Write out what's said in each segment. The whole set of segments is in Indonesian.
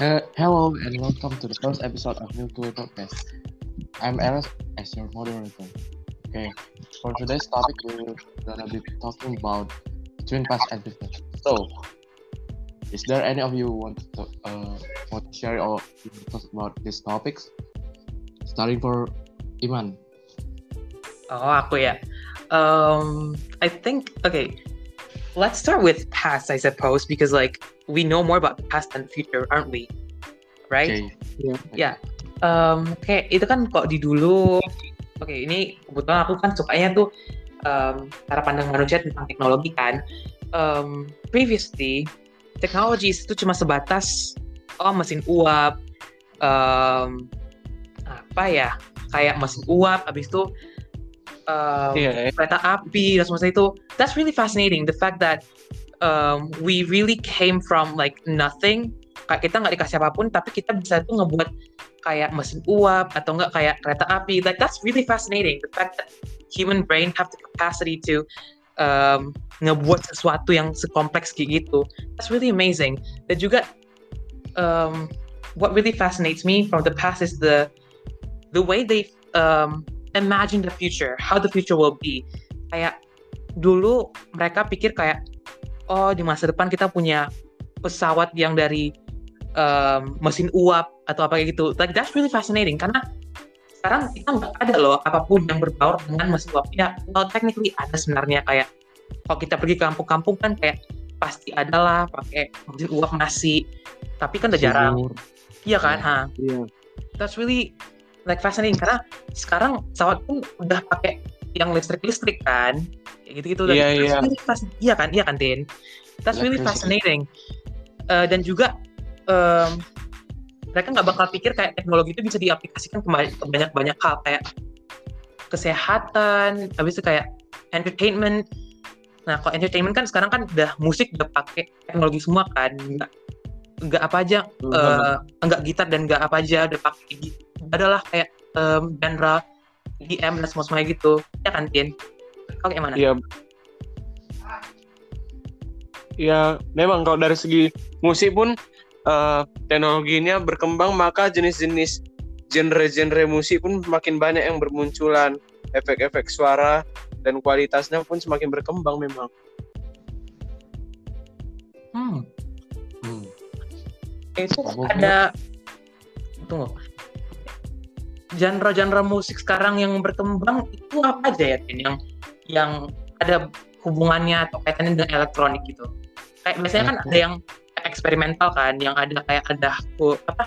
Uh, hello and welcome to the first episode of New Tour Podcast. I'm Eris as your moderator. Okay, for today's topic, we're gonna be talking about Twin Pass and business. So, is there any of you want to uh, want to share or talk about these topics? Starting for Iman. Oh, aku ya. Um, I think okay. Let's start with past, I suppose, because like we know more about the past than the future, aren't we? Right? Okay. Ya. Yeah. Um, kayak itu kan kok di dulu. Oke, okay, ini kebetulan aku kan sukanya tuh um, cara pandang manusia tentang teknologi kan. Um, previously, technologies itu cuma sebatas oh mesin uap, um, apa ya kayak mesin uap, habis itu um, yeah. kereta api dan semua itu that's really fascinating the fact that um, we really came from like nothing. Kayak kita nggak dikasih apa pun tapi kita bisa tuh ngebuat kayak mesin uap atau enggak kayak kereta api. Like that's really fascinating the fact that human brain have the capacity to um, ngebuat sesuatu yang sekompleks kayak gitu. That's really amazing. Dan juga um, what really fascinates me from the past is the the way they um, imagine the future, how the future will be. Kayak dulu mereka pikir kayak oh di masa depan kita punya pesawat yang dari um, mesin uap atau apa kayak gitu. Like that's really fascinating karena sekarang kita nggak ada loh apa pun yang berbaur dengan mesin uap. Ya, well, technically ada sebenarnya kayak kalau kita pergi ke kampung-kampung kan kayak pasti ada lah pakai mesin uap nasi. Tapi kan udah jarang. Iya kan, ha? Iya. That's really like fascinating karena sekarang pesawat pun udah pakai yang listrik-listrik kan. Kayak gitu-gitu iya iya. Iya kan iya kan Tin? That's really fascinating. Uh, dan juga um, mereka nggak bakal pikir kayak teknologi itu bisa diaplikasikan ke banyak-banyak hal kayak kesehatan habis itu kayak entertainment. Nah kalau entertainment kan sekarang kan udah musik udah pakai teknologi semua kan. Nggak nggak apa aja uh, uh, nggak gitar dan nggak apa aja udah pakai. Adalah kayak um, genre DM dan semua semua gitu ya kan Tin Kau kayak mana? Iya Ya memang kalau dari segi musik pun uh, teknologinya berkembang maka jenis-jenis genre-genre musik pun makin banyak yang bermunculan efek-efek suara dan kualitasnya pun semakin berkembang memang. Hmm. hmm. Itu ada tunggu genre-genre musik sekarang yang berkembang itu apa aja ya Tin yang yang ada hubungannya atau kaitannya dengan elektronik gitu? Kayak biasanya kan ada yang eksperimental kan yang ada kayak ada apa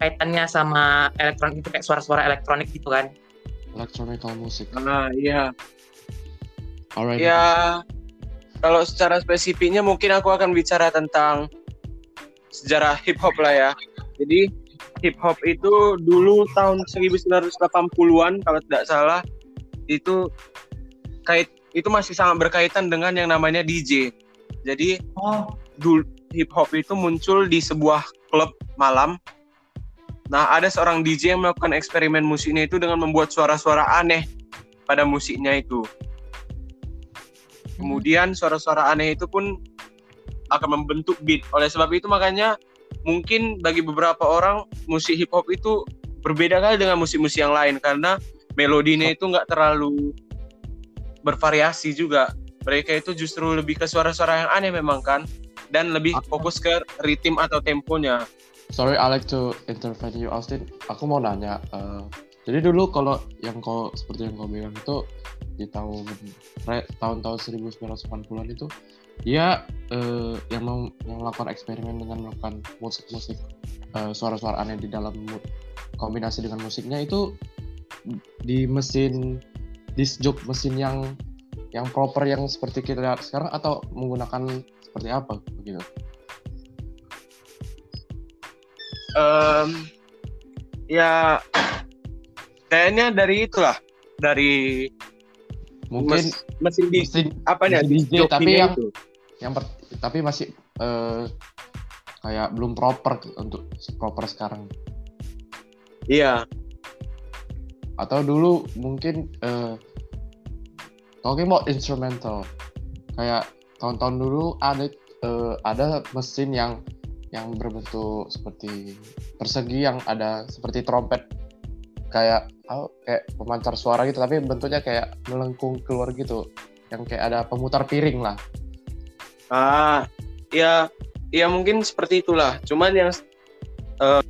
kaitannya sama elektronik itu kayak suara-suara elektronik gitu kan? Electronical music. Nah iya. Alright. ya kalau secara spesifiknya mungkin aku akan bicara tentang sejarah hip hop lah ya. Jadi hip hop itu dulu tahun 1980-an kalau tidak salah itu kait itu masih sangat berkaitan dengan yang namanya DJ. Jadi oh. dulu hip hop itu muncul di sebuah klub malam. Nah, ada seorang DJ yang melakukan eksperimen musiknya itu dengan membuat suara-suara aneh pada musiknya itu. Kemudian suara-suara aneh itu pun akan membentuk beat. Oleh sebab itu makanya mungkin bagi beberapa orang musik hip hop itu berbeda kali dengan musik-musik yang lain karena melodinya itu nggak terlalu bervariasi juga. Mereka itu justru lebih ke suara-suara yang aneh memang kan dan lebih fokus ke ritme atau temponya. Sorry, I like to intervene you Austin. Aku mau nanya, uh, jadi dulu kalau yang kau seperti yang kau bilang itu di tahun tahun-tahun 1980-an itu dia uh, yang, mau, yang melakukan eksperimen dengan melakukan musik-musik uh, suara-suara aneh di dalam kombinasi dengan musiknya itu di mesin disc jock mesin yang yang proper yang seperti kita lihat sekarang atau menggunakan seperti apa begitu? Um, ya kayaknya dari itulah dari mungkin mes, mesin di mesin, apa nih DJ tapi yang itu yang per, tapi masih uh, kayak belum proper untuk proper sekarang. Iya. Atau dulu mungkin uh, talking about instrumental kayak tahun-tahun dulu ada uh, ada mesin yang yang berbentuk seperti persegi yang ada seperti trompet kayak oh, kayak pemancar suara gitu tapi bentuknya kayak melengkung keluar gitu yang kayak ada pemutar piring lah ah ya ya mungkin seperti itulah cuman yang uh,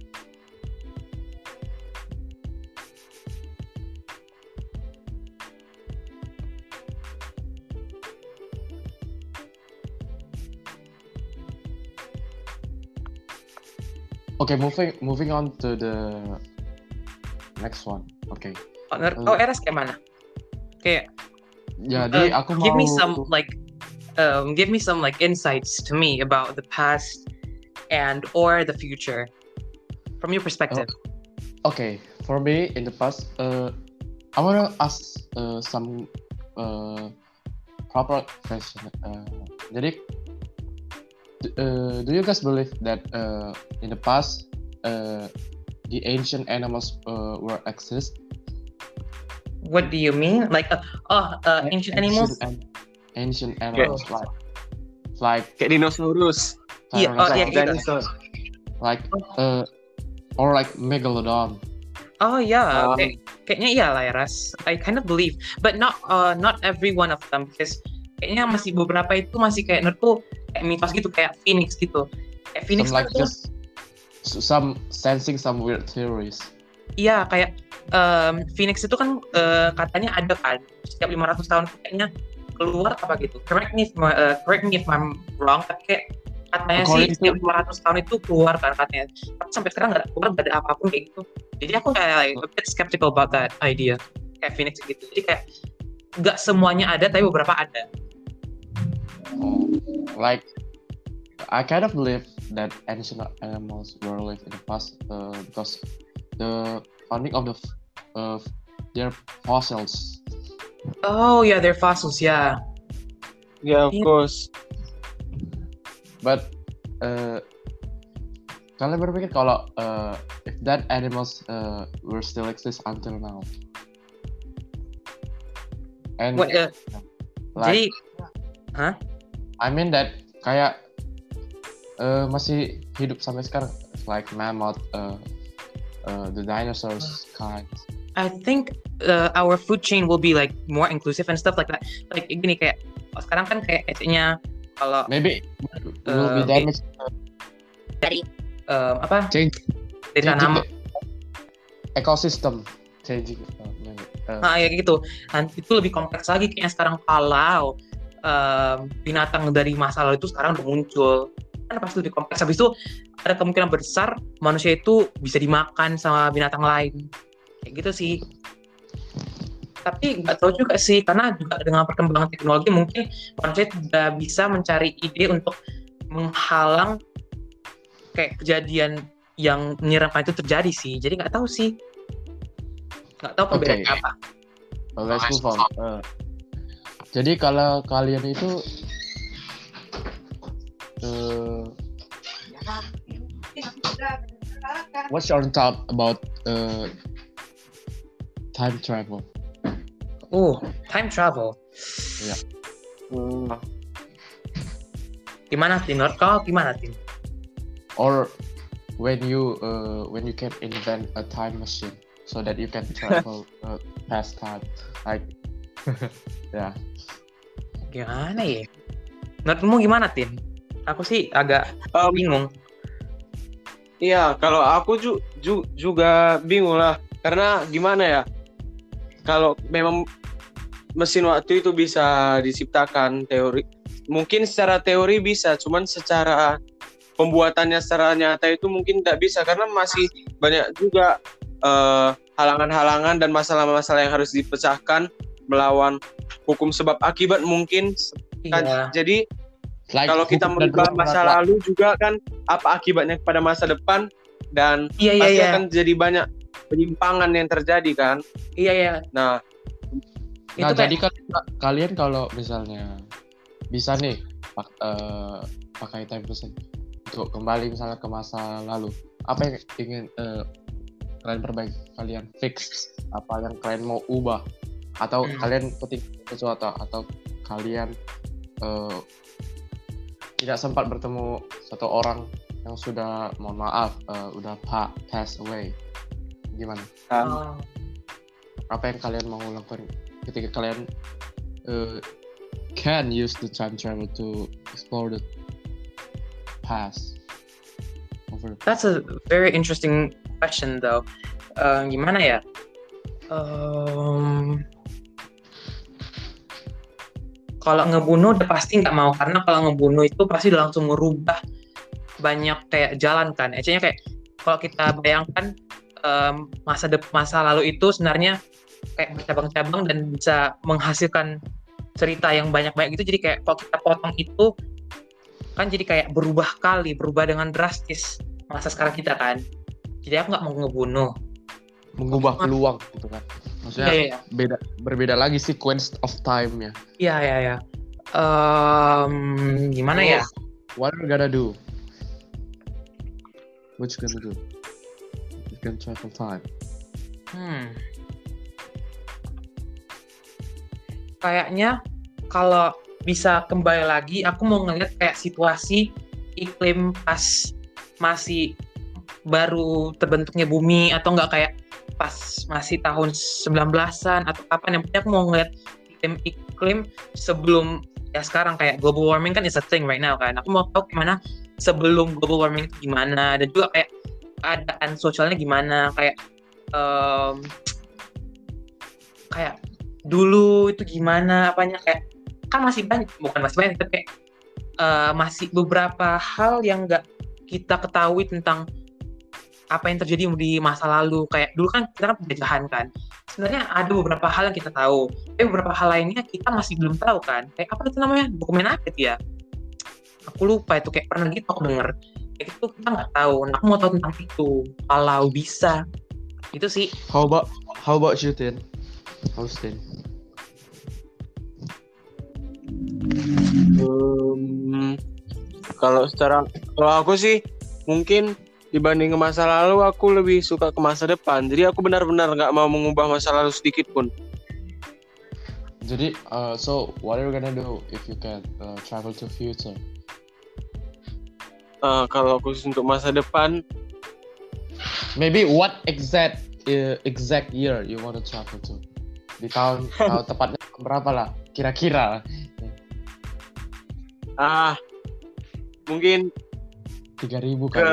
Okay, moving moving on to the next one. Okay. Oh, oh Eras kayak mana? Kayak jadi uh, aku give mau me some like um, give me some like insights to me about the past and or the future from your perspective. Uh, okay, for me in the past, uh, I wanna ask uh, some uh, proper question. Uh, jadi uh, do you guys believe that uh, in the past uh, the ancient animals uh, were exist? What do you mean? Like uh, oh, uh, ancient, ancient animals? An ancient animals like like kayak dinosaurus. Iya, oh iya dinosaur. Like uh, or like megalodon. Oh yeah, um, kayak, kayaknya iya lah ya Ras. I kind of believe, but not uh, not every one of them because kayaknya masih beberapa itu masih kayak menurutku kayak mitos gitu kayak Phoenix gitu. Kayak Phoenix some like just some sensing some weird theories. Iya kayak um, Phoenix itu kan uh, katanya ada kan setiap 500 tahun kayaknya keluar apa gitu. Correct me if, uh, correct me if I'm wrong tapi kayak katanya According sih setiap 500 tahun itu keluar kan katanya. Tapi sampai sekarang nggak keluar nggak ada apa pun kayak gitu. Jadi aku kayak like, a bit skeptical about that idea kayak Phoenix gitu. Jadi kayak nggak semuanya ada tapi beberapa ada. like I kind of believe that ancient animals were lived in the past uh, because the finding of the uh, their fossils. Oh yeah, their fossils. Yeah. Yeah, of yeah. course. But uh, kalian berpikir kalau uh, if that animals uh, were still exist until now, and What, uh, like, jadi, huh? I mean that kayak uh, masih hidup sampai sekarang like mammoth uh, uh, the dinosaurs kind I think uh, our food chain will be like more inclusive and stuff like that. Like gini kayak oh, sekarang kan kayak nya kalau maybe will uh, be damaged. Dari uh, apa? Change dari tanam ekosistem changing uh, nah ya gitu. Nanti itu lebih kompleks lagi. Kayaknya sekarang kalau uh, binatang dari masa lalu itu sekarang udah muncul. Kan pasti lebih kompleks. Habis itu ada kemungkinan besar manusia itu bisa dimakan sama binatang lain kayak gitu sih tapi nggak tahu juga sih karena juga dengan perkembangan teknologi mungkin manusia juga bisa mencari ide untuk menghalang kayak kejadian yang menyeramkan itu terjadi sih jadi nggak tahu sih nggak tahu perbedaannya okay. apa. Well, let's move on. Uh, jadi kalau kalian itu uh, what's your thought about uh, time travel? Oh, time travel. Ya. Yeah. Uh, gimana tim? Menurut kau gimana tim? Or when you uh, when you can invent a time machine so that you can travel uh, past time, like ya gimana ya menurutmu gimana tin aku sih agak um, bingung iya kalau aku ju, ju, juga bingung lah karena gimana ya kalau memang mesin waktu itu bisa diciptakan teori mungkin secara teori bisa cuman secara pembuatannya secara nyata itu mungkin tidak bisa karena masih banyak juga eh, halangan-halangan dan masalah-masalah yang harus dipecahkan melawan hukum sebab akibat mungkin kan iya. jadi like kalau kita merubah masa lalu juga kan apa akibatnya kepada masa depan dan iya, iya, pasti iya. akan jadi banyak penyimpangan yang terjadi kan? Iya iya. Nah nah jadi kan kalian kalau misalnya bisa nih pak, uh, pakai time machine untuk kembali misalnya ke masa lalu apa yang ingin uh, kalian perbaiki? Kalian fix apa yang kalian mau ubah? Atau hmm. kalian ketik sesuatu atau kalian uh, tidak sempat bertemu satu orang yang sudah mohon maaf uh, udah pa pass away gimana Oh. apa yang kalian mau lakukan ketika kalian uh, can use the time travel to explore the past over That's a very interesting question though. Eh, gimana ya? Em, kalau ngebunuh udah pasti nggak mau karena kalau ngebunuh itu pasti udah langsung merubah banyak kayak jalan kan. Ecanya kayak kalau kita bayangkan em, masa dep masa lalu itu sebenarnya kayak bercabang-cabang dan bisa menghasilkan cerita yang banyak-banyak gitu. Jadi kayak kalau kita potong itu kan jadi kayak berubah kali, berubah dengan drastis masa sekarang kita kan. Jadi aku nggak mau ngebunuh. mengubah peluang gitu kan maksudnya Iya, iya, iya. beda berbeda lagi sequence of time ya Iya, iya, iya. Em, gimana ya? what are you gonna do what you gonna do can travel time Hmm. Kayaknya kalau bisa kembali lagi, aku mau ngeliat kayak situasi iklim pas masih baru terbentuknya bumi atau enggak kayak pas masih tahun 19-an atau kapan yang penting aku mau ngeliat iklim-iklim sebelum ya sekarang kayak global warming kan is a thing right now kan. Aku mau tahu gimana sebelum global warming gimana dan juga kayak keadaan sosialnya gimana? Kayak em, kayak dulu itu gimana? Apanya? Kayak kan masih banyak bukan masih banyak tapi eh, masih beberapa hal yang nggak kita ketahui tentang apa yang terjadi di masa lalu. Kayak dulu kan kita kan penjajahan kan. Sebenarnya ada beberapa hal yang kita tahu tapi beberapa hal lainnya kita masih belum tahu kan. Kayak apa itu namanya? Dokumen apa ya? Aku lupa itu kayak pernah gitu aku denger itu kita nggak tahu. Nah aku mau tahu tentang itu. Kalau bisa. Itu sih. How about how about you Tin? How's Tin? Hmm, kalau secara kalau aku sih mungkin dibanding ke masa lalu aku lebih suka ke masa depan. Jadi aku benar-benar nggak mau mengubah masa lalu sedikit pun. jadi uh, so what are you gonna do if you can uh, travel to future Eh, kalau khusus untuk masa depan, maybe what exact uh, exact year you want to travel to di tahun tahun tepatnya berapa lah kira-kira ah mungkin 3000 ke kali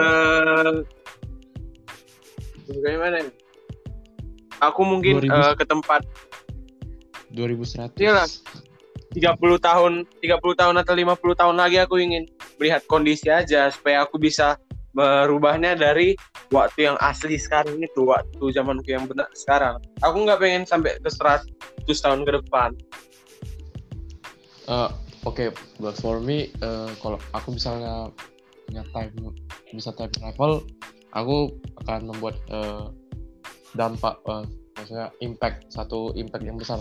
bagaimana? ya? Aku mungkin 2000. eh, ke tempat 2100 Iyalah. 30 tahun, 30 tahun atau 50 tahun lagi aku ingin melihat kondisi aja supaya aku bisa merubahnya dari waktu yang asli sekarang itu waktu zamanku yang benar sekarang. Aku nggak pengen sampai ke 100 tahun ke depan. Uh, Oke, but for me, uh, kalau aku misalnya punya time bisa time travel, aku akan membuat uh, dampak, uh, maksudnya impact satu impact yang besar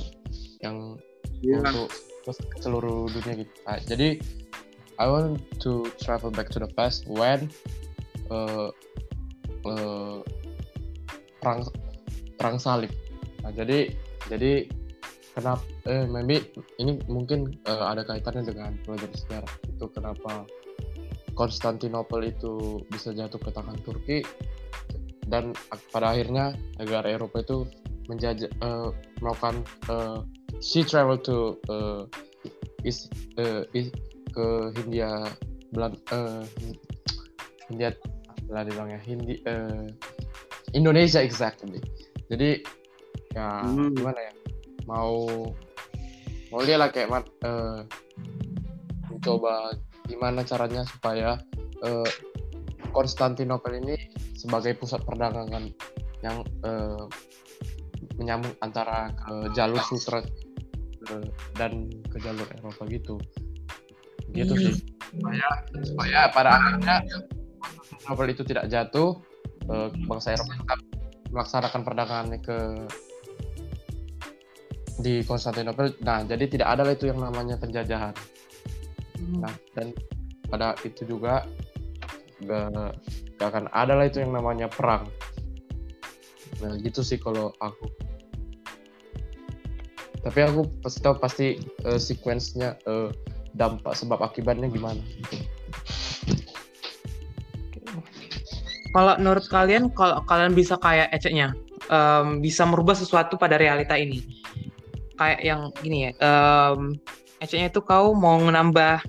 yang untuk ke seluruh dunia gitu. Nah, jadi I want to travel back to the past when uh, uh, perang perang salib. Nah, jadi jadi kenapa eh maybe ini mungkin eh, ada kaitannya dengan belajar sejarah itu kenapa Konstantinopel itu bisa jatuh ke tangan Turki dan pada akhirnya negara Eropa itu menjajah eh, melakukan eh, sea travel to eh, is, eh, is- ke Hindia Belan eh, Hindia Belanda bilangnya Hindi eh, Indonesia exactly jadi ya Hmm. gimana ya mau mau dia lah kayak mat- eh, mencoba gimana caranya supaya eh, Konstantinopel ini sebagai pusat perdagangan yang eh, menyambung antara ke jalur sutra dan ke jalur Eropa gitu gitu Hmm. sih supaya supaya pada akhirnya Konstantinopel itu tidak jatuh eh, bangsa Eropa tetap melaksanakan perdagangannya ke di Konstantinopel. Nah, jadi tidak ada itu yang namanya penjajahan. Nah, dan pada itu juga gak, gak akan ada lah itu yang namanya perang. Nah, gitu sih kalau aku. Tapi aku pasti tahu pasti eh, sequence-nya eh, dampak sebab akibatnya gimana. kalau menurut kalian kalau kalian bisa kayak eceknya um, bisa merubah sesuatu pada realita ini kayak yang gini ya um, eceknya itu kau mau menambah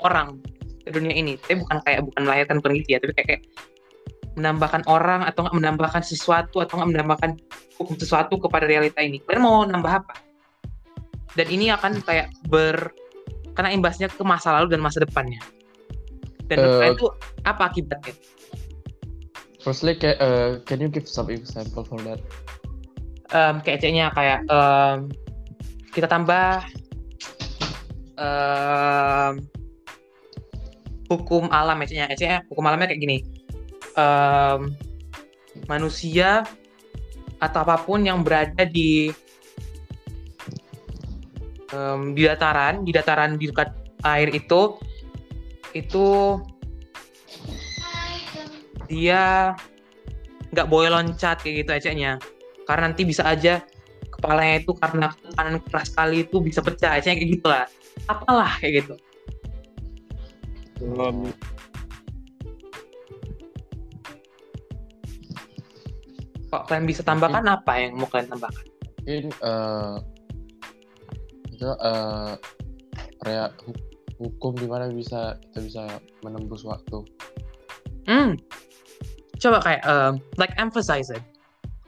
orang ke dunia ini tapi bukan kayak bukan melahirkan peneliti ya tapi kayak, kayak menambahkan orang atau nggak menambahkan sesuatu atau nggak menambahkan hukum sesuatu kepada realita ini. Kalian mau nambah apa? Dan ini akan kayak ber karena imbasnya ke masa lalu dan masa depannya. Dan uh, itu apa akibatnya? Firstly can, uh, can you give some example for that? Um, kayaknya kayak um, kita tambah um, hukum alam ya ya hukum alamnya kayak gini um, manusia atau apa pun yang berada di um, di dataran di dataran di dekat air itu itu dia nggak boleh loncat kayak gitu aja karena nanti bisa aja kepalanya itu karena tekanan keras sekali itu bisa pecah aja kayak gitu lah apalah kayak gitu Kok kalian bisa tambahkan mungkin, apa yang mau kalian tambahkan? Mungkin uh, itu uh, rea hukum di mana bisa kita bisa menembus waktu. Hmm. Coba kayak uh, like emphasize it.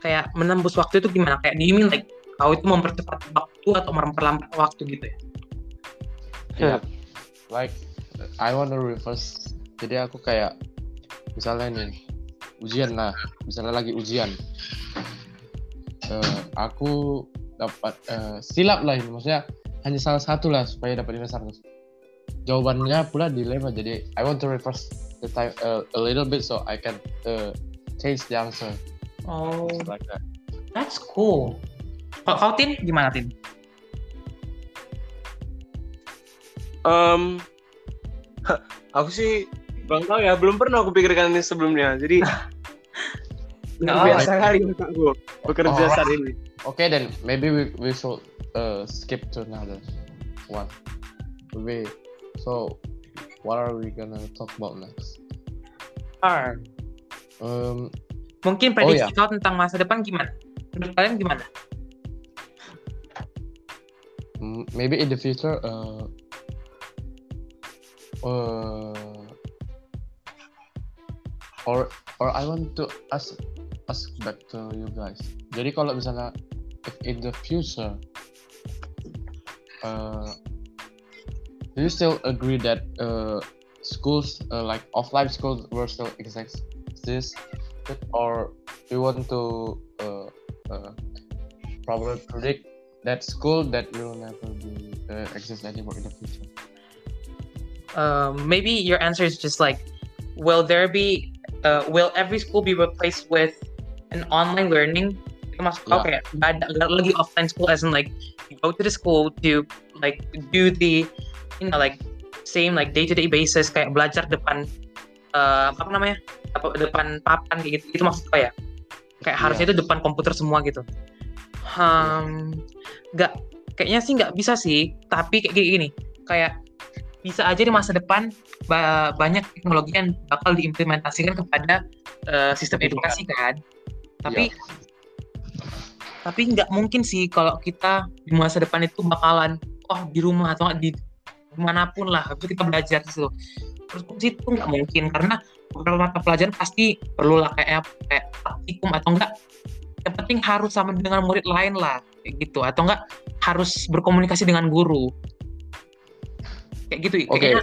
Kayak menembus waktu itu gimana? Kayak do you mean like kau itu mempercepat waktu atau memperlambat waktu gitu ya? Yeah. like I wanna reverse. Jadi aku kayak misalnya nih ujian lah. Misalnya lagi ujian. Uh, aku dapat uh, silap lah ini. Maksudnya hanya salah satu lah supaya dapat nilai 100 jawabannya pula dilema. Jadi I want to reverse the time uh, a little bit so I can uh, change the answer. Oh. Like that. That's cool. Kalau kau tin gimana tin? Um aku sih Bang tahu ya, belum pernah aku pikirkan ini sebelumnya. Jadi nggak oh, biasa kali aku bekerja oh, saat ini. Oke okay, then maybe we we should uh, skip to another one. Maybe so what are we gonna talk about next? R. Um, Mungkin prediksi oh, yeah. kau tentang masa depan gimana? Menurut kalian gimana? Maybe in the future, uh, uh, or or I want to ask ask back to you guys. Jadi kalau misalnya if in the future, uh, do you still agree that uh, schools uh, like offline schools will still exist, or do you want to uh, uh, probably predict that school that will never be uh, exist anymore in the future? Um, maybe your answer is just like, will there be uh, will every school be replaced with an online learning? Maksud yeah. okay, ada lagi offline school as in like you go to the school to like do the you know like same like day to day basis kayak belajar depan uh, apa namanya apa depan papan kayak gitu itu maksud ya kayak yeah. harusnya itu depan komputer semua gitu um, nggak kayaknya sih nggak bisa sih tapi kayak gini kayak bisa aja di masa depan ba banyak teknologi yang bakal diimplementasikan kepada uh, sistem edukasi kan. Tapi ya. tapi nggak mungkin sih kalau kita di masa depan itu bakalan oh di rumah atau di di mana pun lah itu kita belajar gitu. Terus itu nggak mungkin karena beberapa mata pelajaran pasti perlu lah kayak kayak praktikum atau enggak yang penting harus sama dengan murid lain lah kayak gitu atau enggak harus berkomunikasi dengan guru kayak gitu okay. kayaknya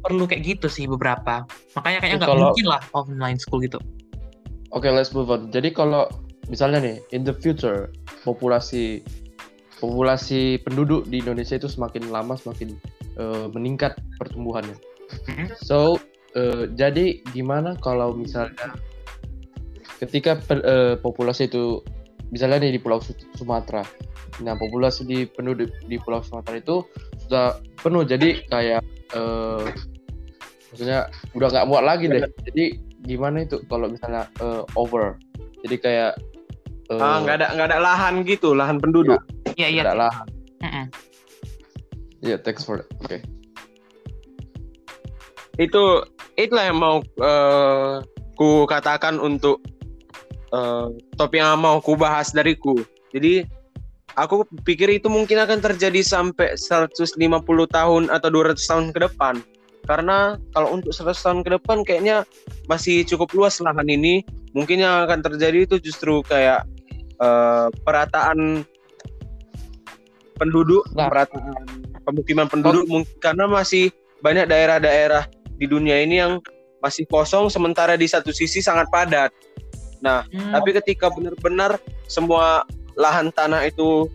perlu kayak gitu sih beberapa makanya kayaknya nggak kalau... mungkin lah online school gitu oke okay, let's move on. Jadi kalau misalnya nih in the future populasi populasi penduduk di Indonesia itu semakin lama semakin uh, meningkat pertumbuhannya. Mm-hmm. so uh, jadi gimana kalau misalnya ketika per, uh, populasi itu misalnya nih di Pulau Sumatera. Nah populasi di penduduk di Pulau Sumatera itu sudah penuh. Jadi kayak uh, maksudnya udah nggak muat lagi deh. Jadi gimana itu kalau misalnya uh, over jadi kayak uh, ah nggak ada nggak ada lahan gitu lahan penduduk iya iya ada lahan ya yeah, yeah, thanks for that oke okay. itu itulah yang mau uh, ku katakan untuk uh, topik yang mau ku bahas dariku. Jadi aku pikir itu mungkin akan terjadi sampai 150 tahun atau 200 tahun ke depan. Karena kalau untuk 100 tahun ke depan kayaknya masih cukup luas lahan ini. Mungkin yang akan terjadi itu justru kayak uh, perataan penduduk, nah. perataan pemukiman penduduk oh. karena masih banyak daerah-daerah di dunia ini yang masih kosong sementara di satu sisi sangat padat. Nah, hmm. tapi ketika benar-benar semua lahan tanah itu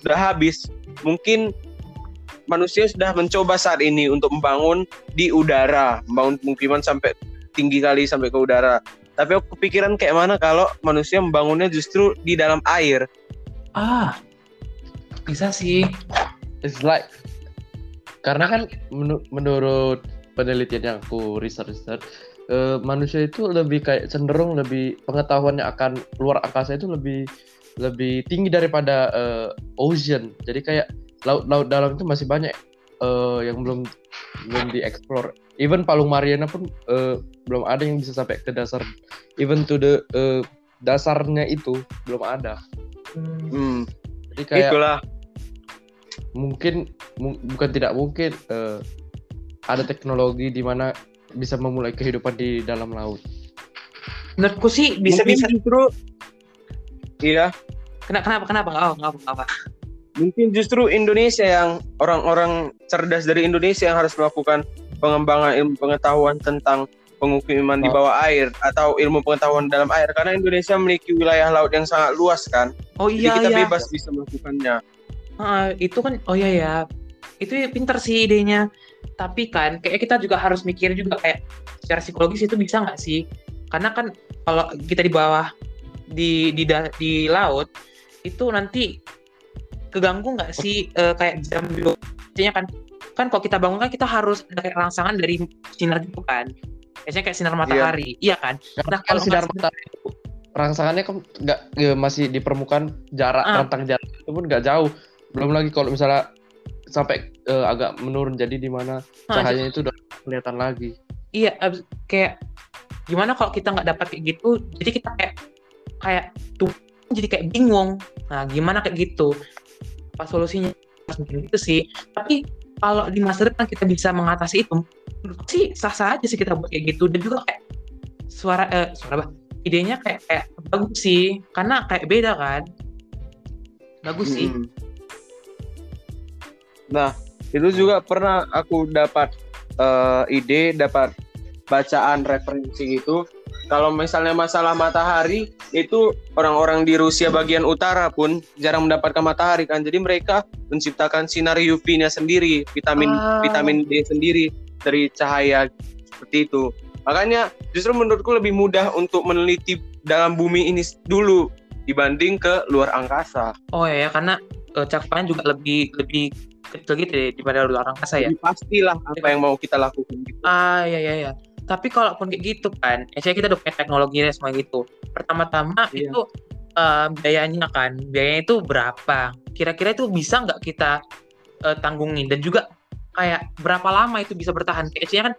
sudah habis, mungkin manusia sudah mencoba saat ini untuk membangun di udara, membangun pemukiman sampai tinggi kali sampai ke udara. Tapi aku kepikiran kayak mana kalau manusia membangunnya justru di dalam air. Ah, bisa sih. It's like karena kan menurut penelitian yang aku research, research uh, manusia itu lebih kayak cenderung lebih pengetahuannya akan luar angkasa itu lebih lebih tinggi daripada uh, ocean. Jadi kayak laut-laut dalam itu masih banyak uh, yang belum belum dieksplor. Even Palung Mariana pun uh, belum ada yang bisa sampai ke dasar. Even to the uh, dasarnya itu belum ada. Hmm. Jadi kayak Itulah. mungkin bukan tidak mungkin uh, ada teknologi di mana bisa memulai kehidupan di dalam laut. Menurutku sih bisa-bisa justru iya. Kenapa kenapa kenapa? Oh, kenapa kenapa? Mungkin justru Indonesia yang orang-orang cerdas dari Indonesia yang harus melakukan pengembangan ilmu pengetahuan tentang pengukiman oh. di bawah air atau ilmu pengetahuan dalam air karena Indonesia memiliki wilayah laut yang sangat luas kan. Oh iya Jadi kita iya. bebas bisa melakukannya. Uh, itu kan oh iya ya. Itu pinter sih idenya tapi kan kayak kita juga harus mikir juga kayak secara psikologis itu bisa nggak sih karena kan kalau kita di bawah di di di laut itu nanti keganggu nggak sih uh, kayak jam biologisnya kan kan kalau kita bangun kan kita harus ada kayak rangsangan dari sinar itu kan biasanya kayak sinar matahari iya, iya kan nah kalau sinar matahari rangsangannya kan nggak ya, masih di permukaan jarak ah. rentang jarak itu pun nggak jauh belum lagi kalau misalnya sampai uh, agak menurun jadi di mana cahayanya itu udah kelihatan lagi. Iya, kayak gimana kalau kita nggak dapat kayak gitu, jadi kita kayak kayak tuh jadi kayak bingung. Nah, gimana kayak gitu? Apa solusinya? Mungkin itu sih. Tapi kalau di masa depan kita bisa mengatasi itu, sih sah-sah aja sih kita buat kayak gitu. Dan juga kayak suara eh, suara apa? Idenya kayak kayak bagus sih, karena kayak beda kan. Bagus sih. Hmm Nah, itu juga pernah aku dapat uh, ide, dapat bacaan referensi itu. Kalau misalnya masalah matahari, itu orang-orang di Rusia bagian utara pun jarang mendapatkan matahari kan. Jadi mereka menciptakan sinar UV-nya sendiri, vitamin wow. vitamin D sendiri dari cahaya seperti itu. Makanya justru menurutku lebih mudah untuk meneliti dalam bumi ini dulu dibanding ke luar angkasa. Oh ya, karena uh, cakupannya juga lebih lebih kecil gitu ya daripada luar angkasa ya. Pastilah apa yang mau kita lakukan gitu. Ah iya iya iya. Tapi kalaupun kayak gitu kan, ya kita udah punya teknologi semua gitu. Pertama-tama iya. itu uh, biayanya kan, biayanya itu berapa? Kira-kira itu bisa nggak kita uh, tanggungin dan juga kayak berapa lama itu bisa bertahan? Kayaknya kan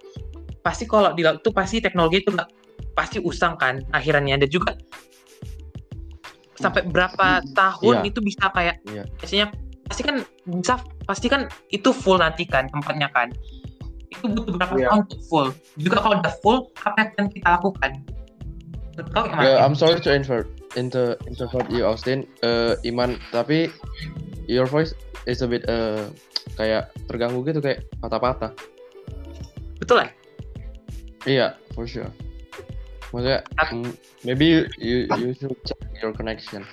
pasti kalau di laut itu pasti teknologi itu nggak pasti usang kan akhirnya dan juga sampai berapa hmm. tahun iya. itu bisa kayak iya. biasanya pasti kan bisa pasti kan itu full nanti kan tempatnya kan itu butuh berapa yeah. tahun untuk full. Juga kalau udah full apa yang akan kita lakukan? Kau yeah, I'm sorry to invert into interrupt you Austin. Uh, Iman tapi your voice is a bit uh, kayak terganggu gitu kayak patah-patah. Betul ya iya yeah, for sure. Maksudnya um, maybe you, you you should check your connection.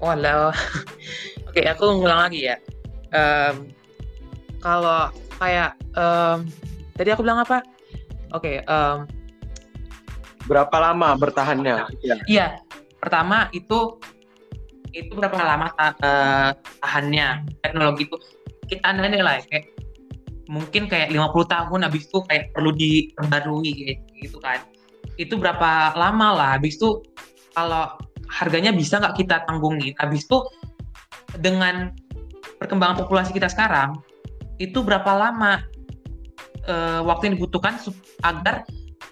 Walau, oke aku ngulang lagi ya. Um, kalau kayak um, tadi aku bilang apa? Oke, okay, um, berapa lama bertahannya? Iya. Iya, pertama itu itu berapa lama ta uh, tahannya teknologi itu kita lah kayak mungkin kayak 50 tahun habis itu kayak perlu diperbarui gitu kan itu berapa lama lah habis itu kalau harganya bisa nggak kita tanggungin habis itu dengan perkembangan populasi kita sekarang itu berapa lama uh, waktu yang dibutuhkan agar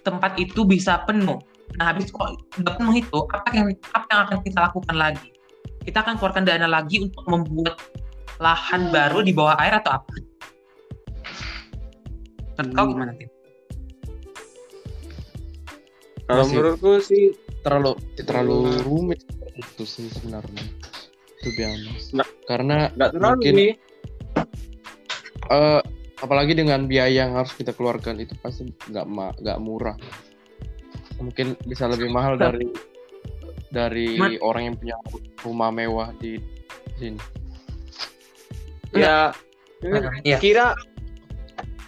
tempat itu bisa penuh. Nah, habis kok udah penuh itu, apa yang apa yang akan kita lakukan lagi? Kita akan keluarkan dana lagi untuk membuat lahan baru di bawah air atau apa? Menurut kau gimana, Tim? Kalau menurutku sih terlalu terlalu rumit itu sih sebenarnya. Itu biasa. Nah, Karena nggak terlalu mungkin, nih. Uh, apalagi dengan biaya yang harus kita keluarkan itu pasti nggak ma nggak murah. Mungkin bisa lebih mahal dari dari Man. orang yang punya rumah mewah di sini. Ya, ya. kira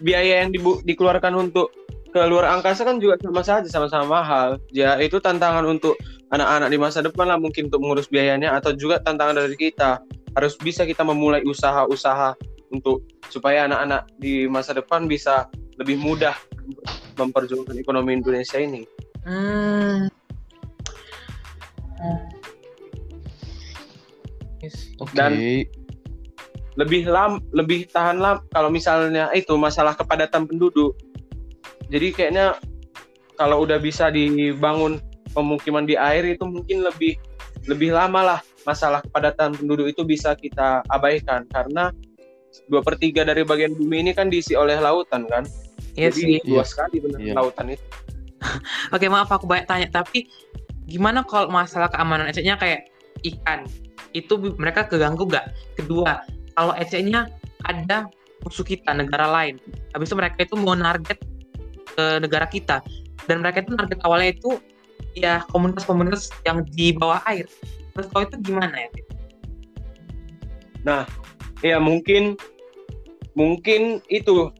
biaya yang dibu dikeluarkan untuk ke luar angkasa kan juga sama saja sama-sama mahal. Ya itu tantangan untuk anak-anak di masa depan lah mungkin untuk mengurus biayanya atau juga tantangan dari kita. Harus bisa kita memulai usaha-usaha untuk supaya anak-anak di masa depan bisa lebih mudah memperjuangkan ekonomi Indonesia ini. Hmm. Okay. Dan lebih lam, lebih tahan lam kalau misalnya itu masalah kepadatan penduduk. Jadi kayaknya kalau udah bisa dibangun pemukiman di air itu mungkin lebih lebih lama lah masalah kepadatan penduduk itu bisa kita abaikan karena dua per tiga dari bagian bumi ini kan diisi oleh lautan kan? Iya Jadi sih. luas sekali benar iya. lautan itu. Oke maaf aku banyak tanya tapi gimana kalau masalah keamanan eceknya kayak ikan? Itu mereka keganggu gak kedua kalau eceknya ada musuh kita negara lain. Habis itu mereka itu mau target ke negara kita. Dan mereka itu target awalnya itu ya komunitas-komunitas yang di bawah air. Terus kalau itu gimana ya? Nah ya mungkin mungkin itu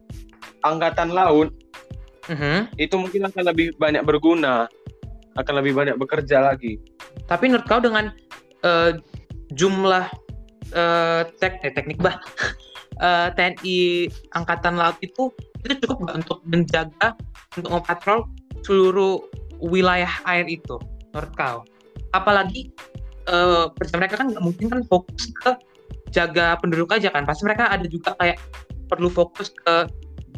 angkatan laut uh-huh. itu mungkin akan lebih banyak berguna akan lebih banyak bekerja lagi tapi menurut kau dengan uh, jumlah uh, tek eh, teknik bah uh, TNI angkatan laut itu itu cukup nggak untuk menjaga untuk mempatrol seluruh wilayah air itu menurut kau apalagi uh, mereka kan nggak mungkin kan fokus ke jaga penduduk aja kan. Pasti mereka ada juga kayak perlu fokus ke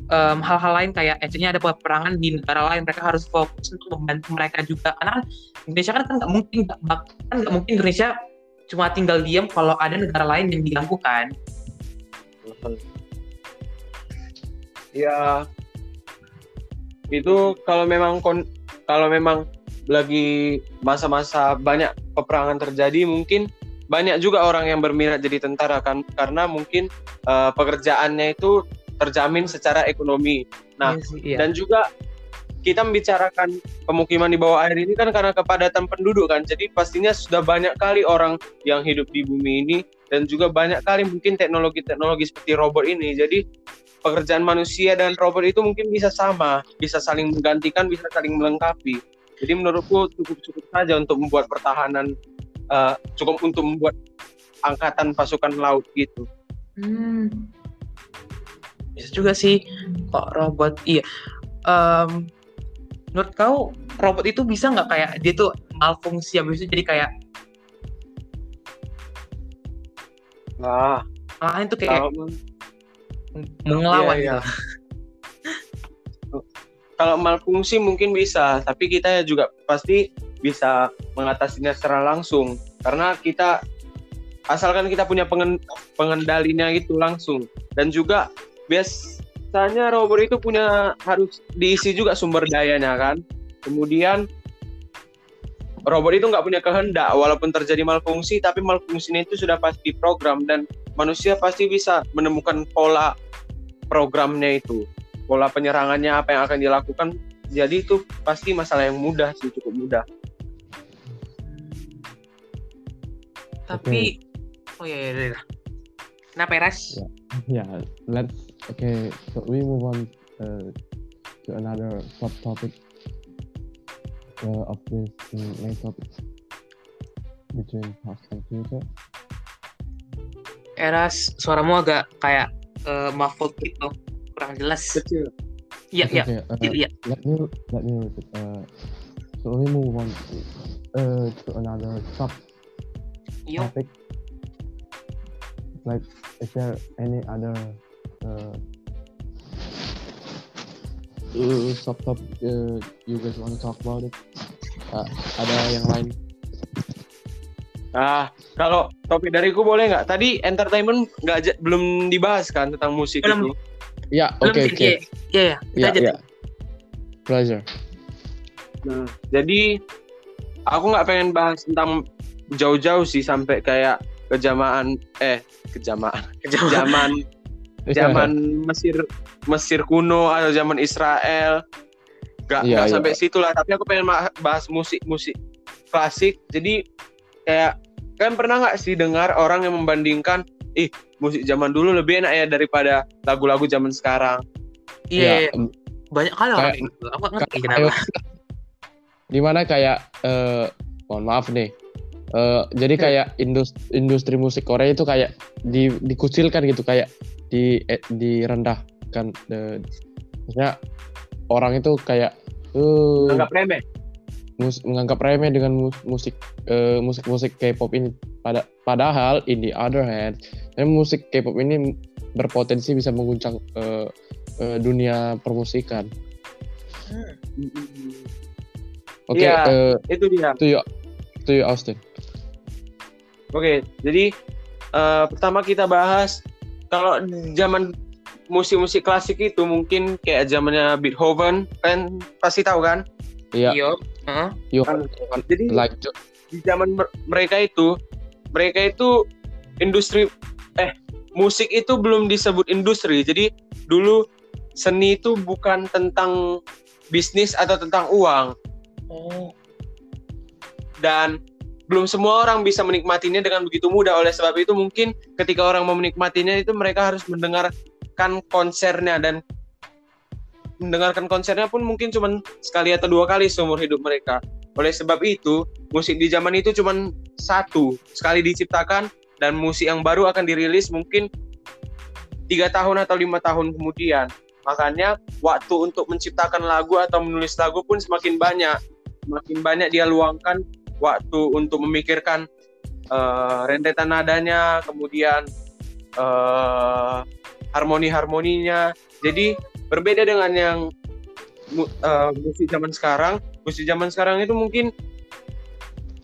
hal hal-hal lain kayak actually ada peperangan di negara lain. Mereka harus fokus untuk membantu mereka juga. Karena kan Indonesia kan kan nggak mungkin gak, kan nggak mungkin Indonesia cuma tinggal diam kalau ada negara lain yang diganggu kan. Ya. Itu kalau memang kon kalau memang lagi masa-masa banyak peperangan terjadi mungkin banyak juga orang yang berminat jadi tentara kan karena mungkin uh, pekerjaannya itu terjamin secara ekonomi. Nah, yes, iya. dan juga kita membicarakan pemukiman di bawah air ini kan karena kepadatan penduduk kan. Jadi pastinya sudah banyak kali orang yang hidup di bumi ini dan juga banyak kali mungkin teknologi-teknologi seperti robot ini. Jadi pekerjaan manusia dan robot itu mungkin bisa sama, bisa saling menggantikan, bisa saling melengkapi. Jadi menurutku cukup-cukup saja untuk membuat pertahanan uh, cukup untuk membuat angkatan pasukan laut gitu. Hmm. Bisa juga sih kok robot iya. Um, menurut kau robot itu bisa nggak kayak dia tuh malfungsi habis itu jadi kayak Nah, ah itu kayak kalau, mengelawan iya, iya. Kalau malfungsi mungkin bisa, tapi kita juga pasti bisa mengatasinya secara langsung. Karena kita asalkan kita punya pengen, pengendalinya itu langsung. Dan juga biasanya robot itu punya harus diisi juga sumber dayanya kan. Kemudian robot itu nggak punya kehendak. Walaupun terjadi malfungsi tapi malfungsinya itu sudah pasti program dan manusia pasti bisa menemukan pola programnya itu. Pola penyerangannya apa yang akan dilakukan. Jadi itu pasti masalah yang mudah sih cukup mudah Tapi okay. oh ya ya, ya. Kenapa Ras? Ya, yeah. let's okay. So we move on uh, to another subtopic uh, of this main topic between past and future. Eras, suaramu agak kayak uh, muffled gitu, kurang jelas. Kecil. Iya, iya. Uh, iya. Let me let me repeat. Uh, so we move on uh, to another sub Yep. topic like is there any other uh, uh, subtopic uh, you guys want to talk about it? Uh, ada yang lain? Ah, kalau topik dariku boleh nggak? Tadi entertainment nggak belum dibahas kan tentang musik Belum. itu. Ya, oke oke. iya, iya, iya. Kita Ya, aja. ya. Pleasure. Nah, jadi aku nggak pengen bahas tentang jauh-jauh sih sampai kayak kejamaan eh kejamaan Kejauhan. zaman zaman Mesir Mesir kuno atau zaman Israel nggak Iya, nggak iya. sampai situ lah tapi aku pengen bahas musik musik klasik jadi kayak kan pernah nggak sih dengar orang yang membandingkan ih musik zaman dulu lebih enak ya daripada lagu-lagu zaman sekarang Iya, iya. em, banyak kali orang Kayak- gitu. Aku nggak ngerti kenapa. di mana kayak eh mohon maaf nih eh jadi Hmm. kayak industri, industri musik Korea itu kayak di dikucilkan gitu kayak di eh, direndahkan. De, maksudnya orang itu kayak eh nggak remeh. mus- menganggap remeh dengan mus- musik eh, musik-musik K-pop ini. Pada padahal in the other hand musik K-pop ini berpotensi bisa mengguncang eh, eh, dunia permusikan. Oke Iya. eh, itu dia. to you to you Austin Oke, jadi eh, pertama kita bahas kalau zaman musik-musik klasik itu mungkin kayak zamannya Beethoven, kan pasti tahu kan? iya Iya. Heeh. Johann Jadi like di zaman mer- mereka itu, mereka itu industri eh musik itu belum disebut industri. Jadi dulu seni itu bukan tentang bisnis atau tentang uang Oh. dan belum semua orang bisa menikmatinya dengan begitu mudah. Oleh sebab itu mungkin ketika orang mau menikmatinya itu mereka harus mendengarkan konsernya dan mendengarkan konsernya pun mungkin cuma sekali atau dua kali seumur hidup mereka. Oleh sebab itu, musik di zaman itu cuma satu sekali diciptakan dan musik yang baru akan dirilis mungkin tiga tahun atau lima tahun kemudian. Makanya waktu untuk menciptakan lagu atau menulis lagu pun semakin banyak. Semakin banyak dia luangkan waktu untuk memikirkan eh, rentetan nadanya, kemudian eh, harmoni-harmoninya. Jadi berbeda dengan yang eh, musik zaman sekarang. Musik zaman sekarang itu mungkin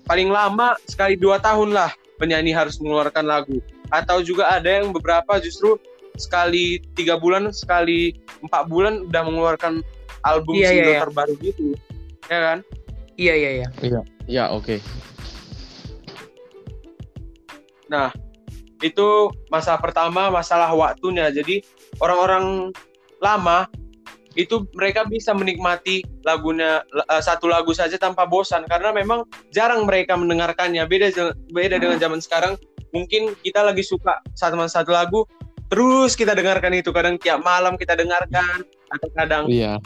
paling lama sekali dua tahun lah penyanyi harus mengeluarkan lagu. Atau juga ada yang beberapa justru sekali tiga bulan, sekali empat bulan udah mengeluarkan album Iya, iya, single iya. terbaru gitu, ya kan? Iya, iya, iya. Ya oke. Itu masalah pertama masalah waktunya. Jadi orang-orang lama itu mereka bisa menikmati lagunya eh, satu lagu saja tanpa bosan. Karena memang jarang mereka mendengarkannya. Beda beda dengan zaman sekarang. Mungkin kita lagi suka satu satu lagu terus kita dengarkan itu. Kadang tiap malam kita dengarkan atau kadang iya.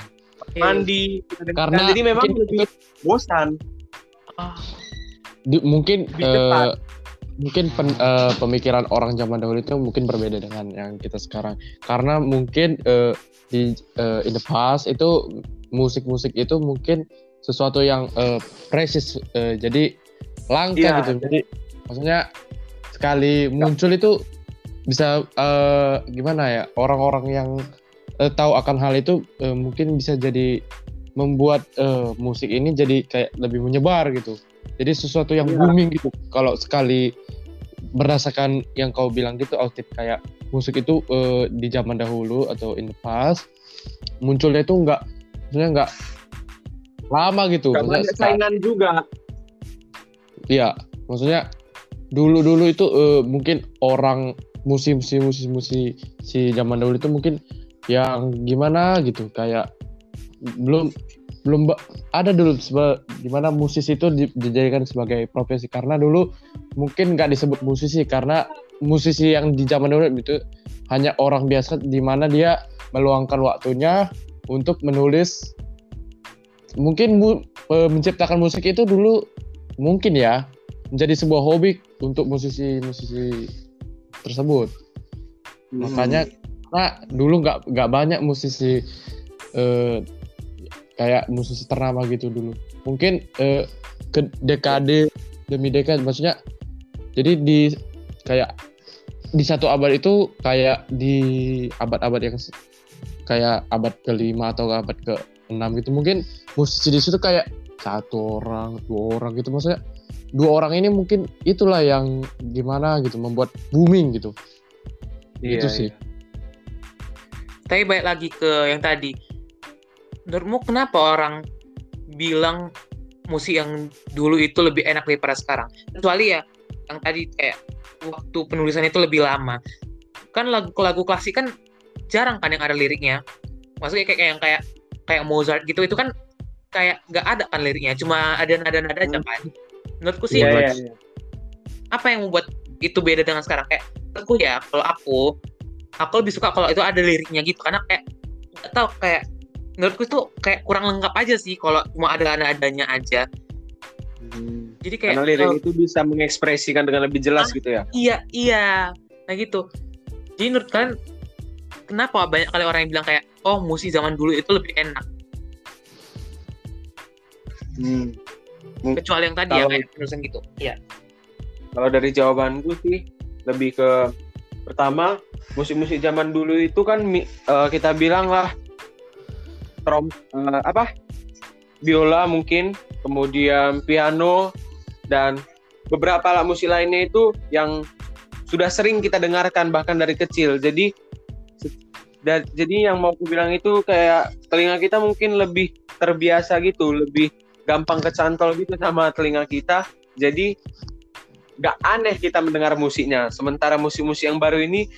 mandi kita dengarkan. Karena jadi memang lebih bosan Di- mungkin cepat. mungkin pen- eh, pemikiran orang zaman dahulu itu mungkin berbeda dengan yang kita sekarang karena mungkin eh, di eh, in the past itu musik-musik itu mungkin sesuatu yang eh, precious eh, jadi langka Iya. gitu jadi maksudnya sekali muncul itu bisa eh, gimana ya orang-orang yang eh, tahu akan hal itu eh, mungkin bisa jadi membuat eh, musik ini jadi kayak lebih menyebar gitu. Jadi sesuatu yang Iya. booming gitu. Kalau sekali berdasarkan yang kau bilang gitu Altif kayak musik itu eh, di zaman dahulu atau in the past munculnya itu enggak maksudnya enggak lama gitu. Gak Maksudnya banyak seka- saingan juga. Iya, maksudnya dulu-dulu itu eh, mungkin orang musisi musisi si zaman dahulu itu mungkin yang gimana gitu kayak belum belum ada dulu gimana musisi itu di- dijadikan sebagai profesi. Karena dulu mungkin nggak disebut musisi karena musisi yang di zaman dulu itu hanya orang biasa di mana dia meluangkan waktunya untuk menulis. Mungkin mu- eh, menciptakan musik itu dulu mungkin ya menjadi sebuah hobi untuk musisi-musisi tersebut. Makanya nah dulu nggak nggak banyak musisi eh, kayak musisi ternama gitu dulu. Mungkin eh, ke dekade demi dekade maksudnya jadi di kayak di satu abad itu kayak di abad-abad yang kayak abad kelima atau abad ke enam gitu mungkin musisi di situ kayak satu orang dua orang gitu maksudnya dua orang ini mungkin itulah yang gimana gitu membuat booming gitu Iya, itu sih iya. Tapi balik lagi ke yang tadi. Menurutmu kenapa orang bilang musik yang dulu itu lebih enak daripada sekarang? Kecuali ya yang tadi kayak waktu penulisan itu lebih lama. Kan lagu-lagu klasik kan jarang kan yang ada liriknya. Maksudnya kayak yang kayak kayak Mozart gitu itu kan kayak nggak ada kan liriknya, cuma ada nada-nada aja kan. Menurutku sih Iya, Iya, iya, iya. apa yang membuat itu beda dengan sekarang kayak aku ya kalau aku aku lebih suka kalau itu ada liriknya gitu karena kayak nggak tahu kayak menurutku itu kayak kurang lengkap aja sih kalau cuma ada adanya aja Hmm. jadi kayak Karena lirik itu bisa mengekspresikan dengan lebih jelas gitu ya. iya iya nah gitu jadi menurut kalian kenapa banyak kali orang yang bilang kayak oh musik zaman dulu itu lebih enak Hmm. kecuali yang tadi ya Kalau- kayak penulisan gitu iya Kalau dari jawabanku sih lebih ke pertama musik-musik zaman dulu itu kan eh, kita bilang lah trom eh, apa? Biola mungkin kemudian piano dan beberapa alat musik lainnya itu yang sudah sering kita dengarkan bahkan dari kecil. Jadi se- da- jadi yang mau aku bilang itu kayak telinga kita mungkin lebih terbiasa gitu lebih gampang kecantol gitu sama telinga kita. Jadi nggak aneh kita mendengar musiknya. Sementara musik-musik yang baru ini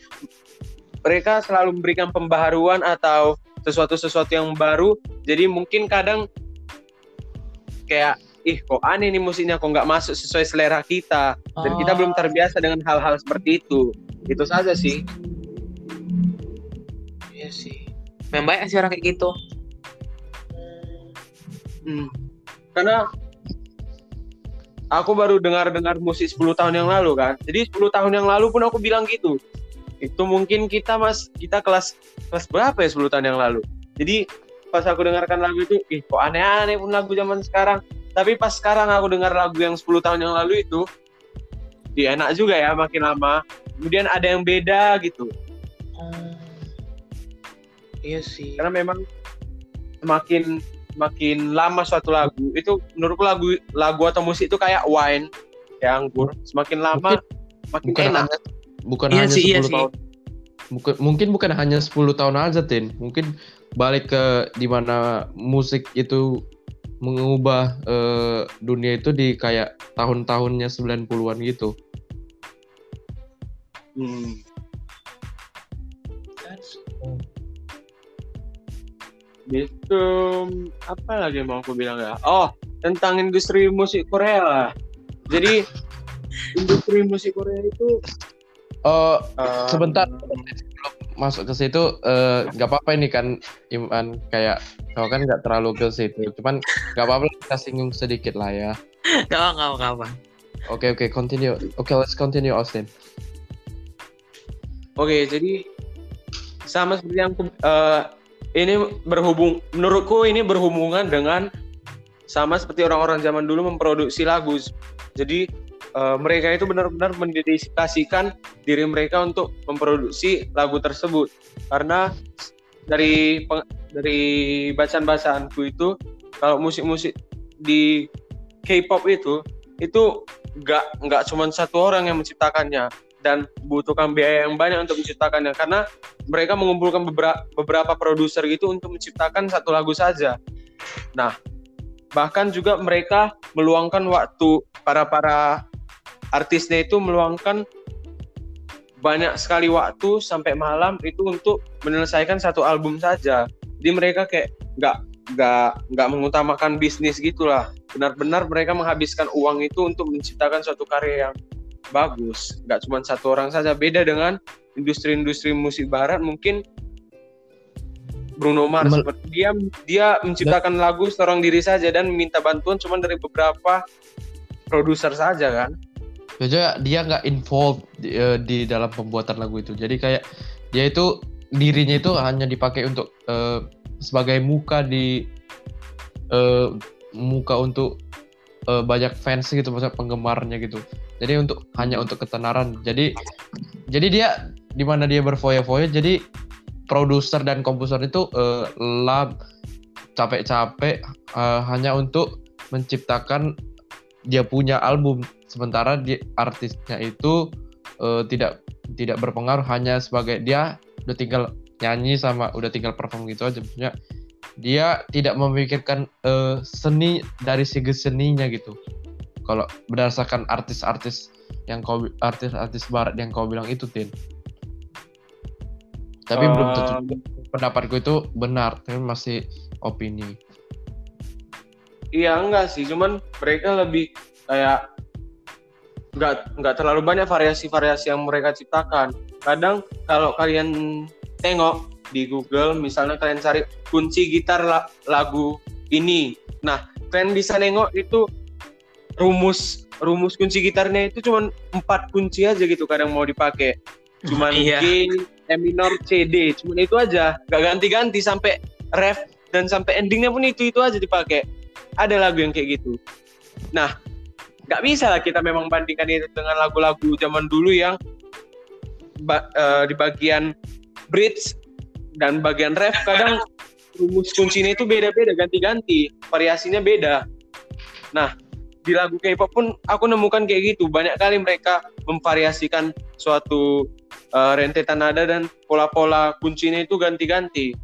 mereka selalu memberikan pembaharuan atau sesuatu-sesuatu yang baru. Jadi mungkin kadang kayak ih kok aneh nih musiknya kok nggak masuk sesuai selera kita dan kita belum terbiasa dengan hal-hal seperti itu. Itu saja sih. iya sih memang banyak sih orang kayak gitu Hmm. Karena aku baru dengar-dengar musik 10 tahun yang lalu kan. Jadi 10 tahun yang lalu pun aku bilang gitu. Itu mungkin kita Mas, kita kelas kelas berapa ya 10 tahun yang lalu. Jadi pas aku dengarkan lagu itu, ih kok aneh-aneh pun lagu zaman sekarang. Tapi pas sekarang aku dengar lagu yang 10 tahun yang lalu itu, ya enak juga ya makin lama. Kemudian ada yang beda gitu. iya sih karena memang semakin semakin lama suatu lagu itu menurutku lagu lagu atau musik itu kayak wine ya anggur semakin lama makin bukan enak bukan Iya hanya sih, iya 10 sih. tahun. Mungkin, mungkin bukan hanya 10 tahun aja Tin. Mungkin balik ke di mana musik itu mengubah eh, dunia itu di kayak tahun-tahunnya 90-an gitu. Hmm. Gitu. Apa lagi yang mau aku bilang ya? Oh tentang industri musik Korea. Lah jadi industri musik Korea itu Eh, eh, sebentar sebelum masuk ke situ eh, nggak apa-apa ini kan Iman kayak kau kan nggak terlalu ke situ cuman nggak apa-apa kita singgung sedikit lah ya. Gak apa, gak apa, oke oke continue. Oke let's continue Austin. Oke, jadi sama seperti yang eh, ini berhubung menurutku ini berhubungan dengan sama seperti orang-orang zaman dulu memproduksi lagu. Jadi eh, mereka itu benar-benar mendedikasikan diri mereka untuk memproduksi lagu tersebut. Karena dari peng- dari bacaan-bacaanku itu kalau musik-musik di K-pop itu itu nggak nggak cuma satu orang yang menciptakannya dan butuhkan biaya yang banyak untuk menciptakannya karena mereka mengumpulkan beberapa beberapa produser gitu untuk menciptakan satu lagu saja. Nah, bahkan juga mereka meluangkan waktu para para artisnya itu meluangkan banyak sekali waktu sampai malam itu untuk menyelesaikan satu album saja. Jadi mereka kayak nggak nggak nggak mengutamakan bisnis gitulah. Benar-benar mereka menghabiskan uang itu untuk menciptakan suatu karya yang bagus nggak cuma satu orang saja beda dengan industri-industri musik barat mungkin Bruno Mars Mel- seperti dia dia menciptakan lagu seorang diri saja dan meminta bantuan cuma dari beberapa produser saja kan Jadi dia nggak involved di, eh, di dalam pembuatan lagu itu. Jadi kayak dia itu dirinya itu hanya dipakai untuk eh, sebagai muka di eh, muka untuk eh, banyak fans gitu, maksudnya penggemarnya gitu. Jadi untuk hanya untuk ketenaran. Jadi jadi dia di mana dia berfoya-foya. Jadi produser dan komposer itu uh, lab capek-capek uh, hanya untuk menciptakan dia punya album. Sementara di artisnya itu uh, tidak tidak berpengaruh hanya sebagai dia udah tinggal nyanyi sama udah tinggal perform gitu aja. Maksudnya dia tidak memikirkan uh, seni dari segi seninya gitu. Kalau berdasarkan artis-artis yang kau artis-artis barat yang kau bilang itu tin. Tapi uh, belum tentu pendapatku itu benar tapi masih opini iya enggak sih. Cuman mereka lebih kayak nggak nggak terlalu banyak variasi-variasi yang mereka ciptakan. Kadang kalau kalian tengok di Google misalnya kalian cari kunci gitar lagu ini. Nah kalian bisa nengok itu rumus rumus kunci gitarnya itu cuma empat kunci aja gitu kadang mau dipakai. Cuman iya. G E minor C D. Cuma itu aja. Gak ganti-ganti sampai ref dan sampai endingnya pun itu itu aja dipakai ada lagu yang kayak gitu. Nah nggak bisa lah kita memang bandingkan itu dengan lagu-lagu zaman dulu yang ba uh, di bagian bridge dan bagian ref kadang rumus kuncinya itu beda-beda ganti-ganti. Variasinya beda. Nah di lagu K-pop pun aku nemukan kayak gitu. Banyak kali mereka memvariasikan suatu uh, rentetan nada dan pola-pola kuncinya itu ganti-ganti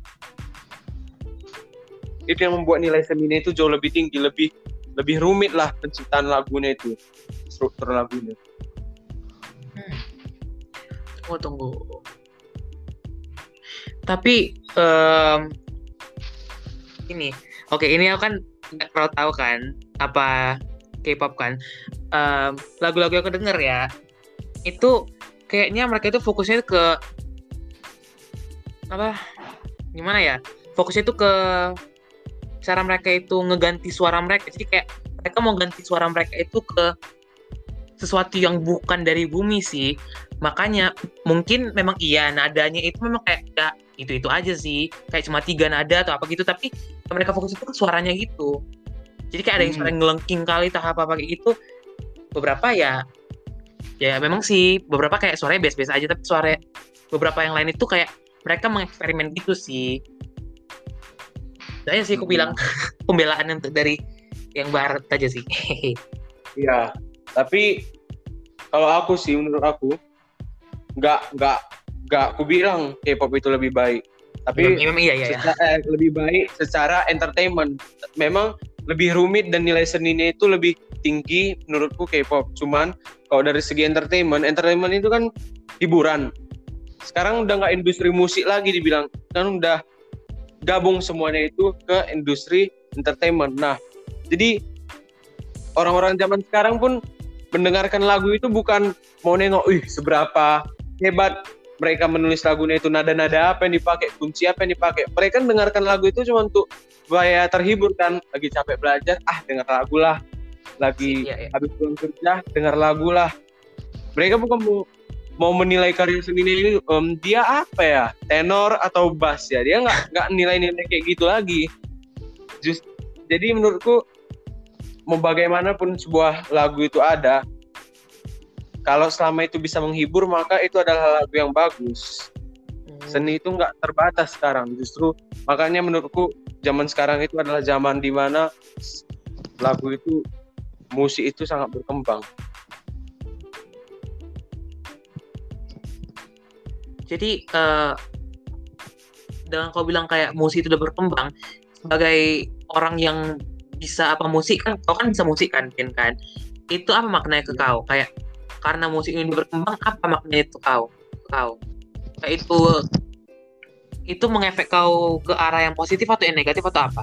itu yang membuat nilai seminya itu jauh lebih tinggi lebih lebih rumit lah penciptaan lagunya itu struktur lagunya. Hmm. tunggu tunggu. Tapi um, ini oke ini aku kan nggak terlalu tahu kan apa K-pop kan. Um, lagu-lagu yang aku denger ya itu kayaknya mereka itu fokusnya ke apa gimana ya? Fokusnya itu ke cara mereka itu ngeganti suara mereka. Jadi kayak mereka mau ganti suara mereka itu ke sesuatu yang bukan dari bumi sih. Makanya mungkin memang iya nadanya itu memang kayak ya, itu itu aja sih. Kayak cuma tiga nada atau apa gitu tapi mereka fokus itu ke suaranya gitu. Jadi kayak ada yang suara hmm. ngelengking kali tahap apa kayak gitu. Beberapa ya ya memang sih beberapa kayak suaranya biasa-biasa aja tapi suara beberapa yang lain itu kayak mereka mengeksperimen gitu sih saya sih aku bilang hmm. pembelaan untuk dari yang barat aja sih. Iya, tapi kalau aku sih menurut aku nggak nggak nggak aku bilang K-pop itu lebih baik. Tapi memang iya, iya, iya. Secara, eh, lebih baik secara entertainment. Memang lebih rumit dan nilai seninya itu lebih tinggi menurutku K-pop. Cuman kalau dari segi entertainment, entertainment itu kan hiburan. Sekarang udah nggak industri musik lagi dibilang, kan udah gabung semuanya itu ke industri entertainment. Nah, jadi orang-orang zaman sekarang pun mendengarkan lagu itu bukan mau nengok, ih seberapa hebat mereka menulis lagunya itu nada-nada apa yang dipakai, kunci apa yang dipakai. Mereka mendengarkan lagu itu cuma untuk supaya terhibur kan, lagi capek belajar, ah dengar lagu lah. Lagi iya, iya. habis pulang kerja, dengar lagu lah. Mereka bukan mau menilai karya seni ini um, dia apa ya? Tenor atau bass ya? Dia nggak nggak nilai-nilai kayak gitu lagi. Just, jadi menurutku mau bagaimanapun sebuah lagu itu ada kalau selama itu bisa menghibur maka itu adalah lagu yang bagus. Hmm. seni itu nggak terbatas sekarang justru makanya menurutku zaman sekarang itu adalah zaman di mana lagu itu musik itu sangat berkembang Jadi uh, dengan kau bilang kayak musik itu udah berkembang sebagai orang yang bisa apa musik kan kau kan bisa musik kan Ken kan itu apa maknanya ke kau kayak karena musik ini berkembang apa maknanya itu kau kau kayak itu itu mengefek kau ke arah yang positif atau yang negatif atau apa?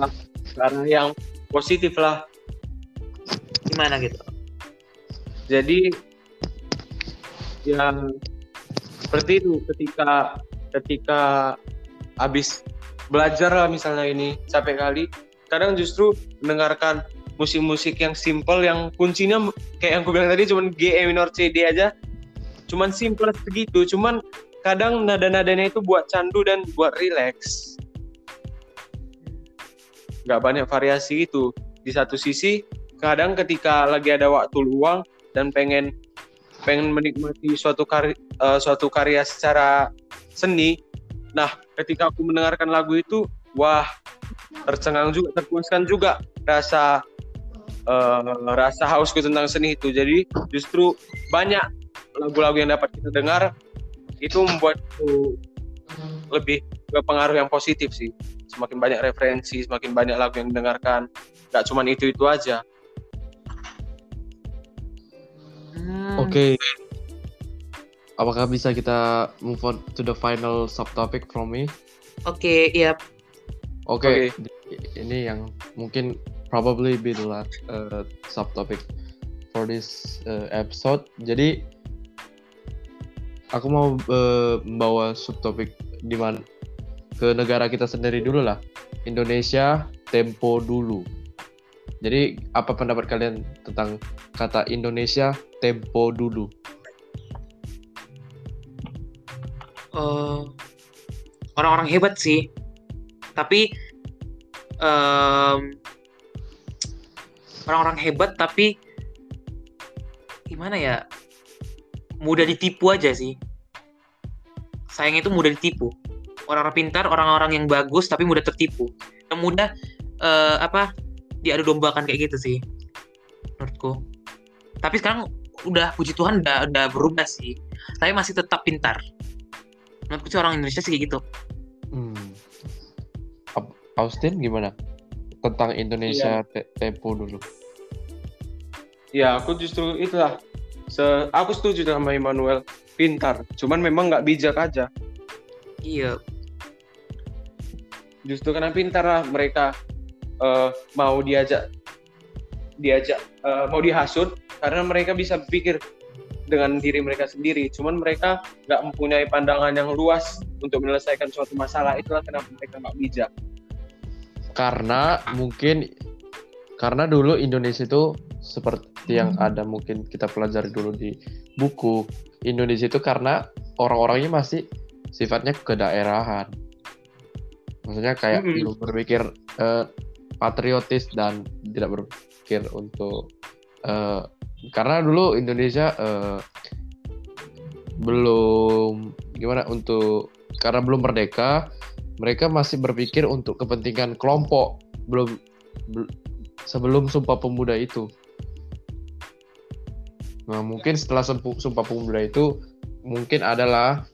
Nah, karena yang positif lah. Gimana gitu? Jadi yang seperti itu ketika ketika habis belajar lah misalnya ini capek kali kadang justru mendengarkan musik-musik yang simple yang kuncinya kayak yang aku bilang tadi cuman G E minor C D aja cuman simple segitu cuman kadang nada-nadanya itu buat candu dan buat relax. Nggak banyak variasi itu. Di satu sisi kadang ketika lagi ada waktu luang dan pengen pengen menikmati suatu karya uh, suatu karya secara seni. Nah, ketika aku mendengarkan lagu itu, wah, tercengang juga, terpuaskan juga rasa uh, rasa hausku tentang seni itu. Jadi justru banyak lagu-lagu yang dapat kita dengar itu membuatku lebih berpengaruh yang positif sih. Semakin banyak referensi, semakin banyak lagu yang didengarkan. Gak cuma itu itu aja. Oke. Okay. Apakah bisa kita move on to the final subtopic from me? Oke, okay, iya. Yep. Oke. Okay. Okay. Ini yang mungkin probably be the last uh, subtopic for this uh, episode. Jadi aku mau uh, membawa subtopik di mana ke negara kita sendiri dulu lah. Indonesia tempo dulu. Jadi apa pendapat kalian tentang kata Indonesia tempo dulu? uh, orang-orang hebat sih. Tapi um, orang-orang hebat tapi gimana ya? Mudah ditipu aja sih. Sayang itu mudah ditipu. Orang-orang pintar orang-orang yang bagus tapi mudah tertipu. Yang mudah uh, apa diadu dombakan kayak gitu sih menurutku. Tapi sekarang udah puji Tuhan udah udah berubah sih. Tapi masih tetap pintar. Menurutku sih orang Indonesia sih kayak gitu. Hmm. Austin gimana? Tentang Indonesia iya. tempo dulu. Ya aku justru itulah. Se aku setuju dengan Emmanuel pintar. Cuman memang nggak bijak aja. Iya. Justru karena pintar lah mereka uh, mau diajak diajak uh, mau dihasut karena mereka bisa pikir dengan diri mereka sendiri. Cuman mereka nggak mempunyai pandangan yang luas untuk menyelesaikan suatu masalah. Itulah kenapa mereka nggak bijak. Karena mungkin karena dulu Indonesia itu seperti yang ada mungkin kita pelajari dulu di buku Indonesia itu karena orang-orangnya masih sifatnya kedaerahan. Maksudnya kayak mm -hmm. belum berpikir uh, patriotis dan tidak berpikir untuk uh, karena dulu Indonesia uh, belum gimana untuk karena belum merdeka mereka masih berpikir untuk kepentingan kelompok belum bel, sebelum sumpah pemuda itu. Nah mungkin setelah sumpah pemuda itu mungkin adalah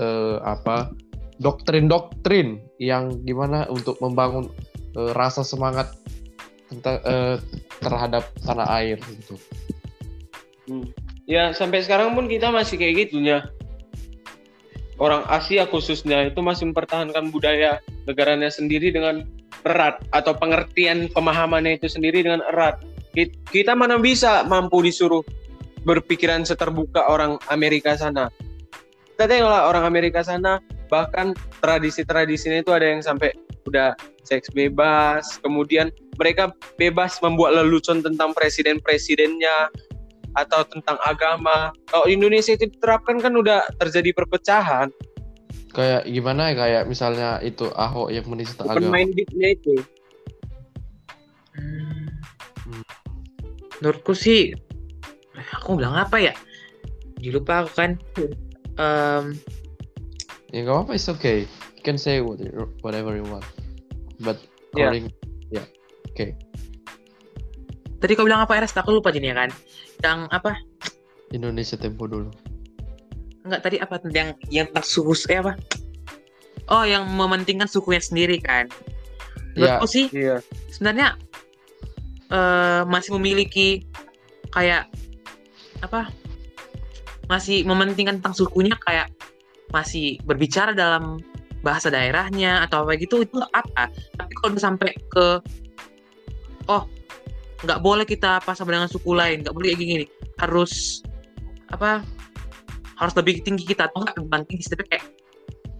uh, apa doktrin-doktrin yang gimana untuk membangun uh, rasa semangat uh, terhadap tanah air gitu. Hmm. Ya sampai sekarang pun kita masih kayak gitunya. Orang Asia khususnya itu masih mempertahankan budaya negaranya sendiri dengan erat atau pengertian pemahamannya itu sendiri dengan erat. Kita mana bisa mampu disuruh berpikiran seterbuka orang Amerika sana. Kita tengoklah orang Amerika sana bahkan tradisi-tradisinya itu ada yang sampai udah seks bebas, kemudian mereka bebas membuat lelucon tentang presiden-presidennya, atau tentang agama. Kalau Indonesia itu diterapkan kan udah terjadi perpecahan. Kayak gimana ya kayak misalnya itu Ahok yang menista agama. mindednya itu. Hmm. Menurutku sih aku bilang apa ya? Jadi lupa aku kan. Um, ya nggak apa-apa, it's okay. You can say whatever you want. But according, yeah, yeah. oke. Okay. Tadi kau bilang apa Eres? Aku lupa jadi ya kan yang apa Indonesia Tempo dulu enggak tadi apa yang yang tentang suku eh apa oh yang mementingkan sukunya sendiri kan menurutku yeah. sih yeah. sebenarnya uh, masih memiliki kayak apa masih mementingkan tentang sukunya kayak masih berbicara dalam bahasa daerahnya atau apa gitu itu apa? Tapi kalau sampai ke oh nggak boleh kita pas sama dengan suku lain nggak boleh kayak gini harus apa harus lebih tinggi kita atau nggak lebih tinggi tapi kayak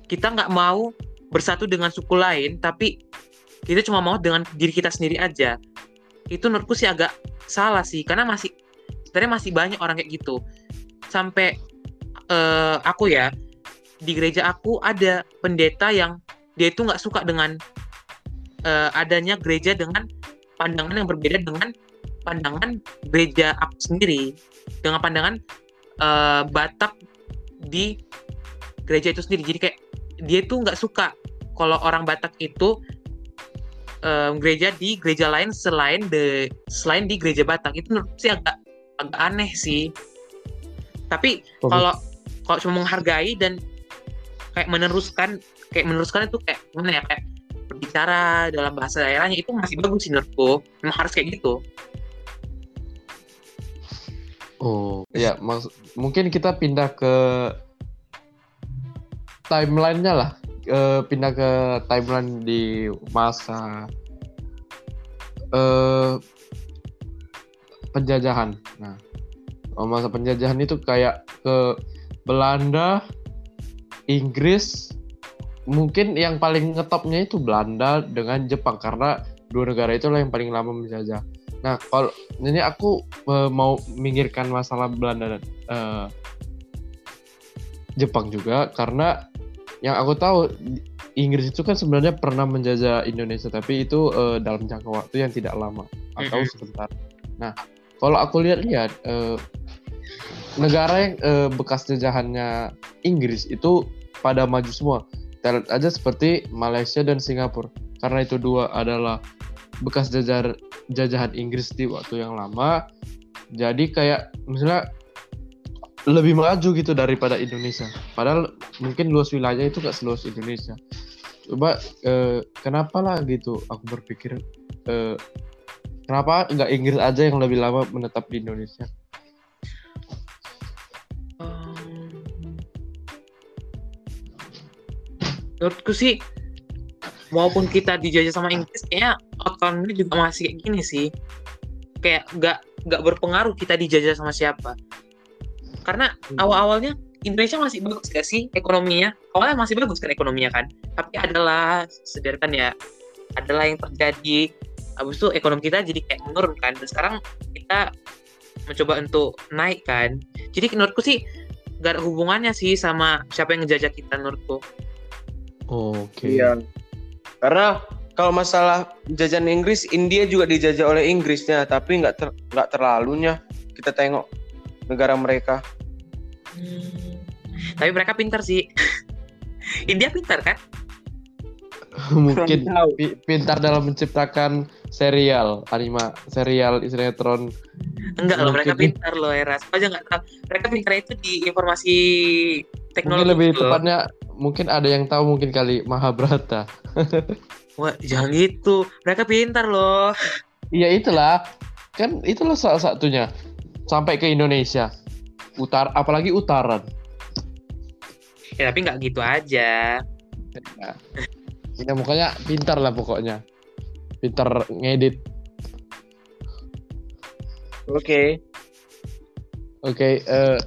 kita nggak mau bersatu dengan suku lain tapi kita cuma mau dengan diri kita sendiri aja. Itu menurutku sih agak salah sih karena masih sebenarnya masih banyak orang kayak gitu. Sampai uh, aku ya di gereja aku ada pendeta yang dia itu nggak suka dengan uh, adanya gereja dengan pandangan yang berbeda dengan pandangan gereja aku sendiri. Dengan pandangan uh, Batak di gereja itu sendiri. Jadi kayak dia tuh nggak suka kalau orang Batak itu um, gereja di gereja lain selain de selain di gereja Batak. Itu menurut sih agak agak aneh sih. Tapi kalau kalau cuma menghargai dan kayak meneruskan kayak meneruskan itu kayak gimana ya kayak berbicara dalam bahasa daerahnya itu masih bagus sih menurutku. Memang harus kayak gitu. Oh. Ya maksud mungkin kita pindah ke timelinenya lah. Uh, pindah ke timeline di masa uh, penjajahan. Nah masa penjajahan itu kayak ke Belanda Inggris mungkin yang paling ngetopnya itu Belanda dengan Jepang karena dua negara itulah yang paling lama menjajah. Nah, kalau ini aku uh, mau minggirkan masalah Belanda dan uh, Jepang juga karena yang aku tahu Inggris itu kan sebenarnya pernah menjajah Indonesia tapi itu uh, dalam jangka waktu yang tidak lama atau sebentar. Nah, kalau aku lihat-lihat uh, negara yang uh, bekas jajahannya Inggris itu pada maju semua. Talent aja seperti Malaysia dan Singapura. Karena itu dua adalah bekas jajar jajahan Inggris di waktu yang lama. Jadi kayak misalnya lebih maju gitu daripada Indonesia. Padahal mungkin luas wilayah itu gak seluas Indonesia. Coba eh, kenapa lah gitu? Aku berpikir eh, kenapa nggak Inggris aja yang lebih lama menetap di Indonesia? Menurutku sih maupun kita dijajah sama Inggris kayaknya outcome-nya juga masih kayak gini sih. Kayak nggak nggak berpengaruh kita dijajah sama siapa. Karena hmm. awal-awalnya Indonesia masih bagus gak sih ekonominya? Awalnya masih bagus kan ekonominya kan? Tapi adalah sederhana ya adalah yang terjadi. Habis itu ekonomi kita jadi kayak menurun kan? Dan sekarang kita mencoba untuk naik kan? Jadi menurutku sih gak ada hubungannya sih sama siapa yang ngejajah kita menurutku Oke. Okay. Iya. Karena kalau masalah jajahan Inggris, India juga dijajah oleh Inggrisnya, tapi nggak ter, nggak terlalunya kita tengok negara mereka. Hmm. Tapi mereka pintar sih. India pintar kan? Mungkin pintar dalam menciptakan serial, anima, serial, sinetron. Enggak loh, mereka pintar loh, Eras. Aja nggak tahu. Mereka pintar itu di informasi teknologi. Mungkin lebih loh. tepatnya mungkin ada yang tahu mungkin kali Mahabharata. Wah, jangan gitu. Mereka pintar loh. Iya itulah. Kan itulah salah satunya. Sampai ke Indonesia. Utar apalagi utaran. Ya tapi nggak gitu aja. Ya. ya pokoknya pintar lah pokoknya. Pintar ngedit. Oke. Okay. Oke, okay, uh,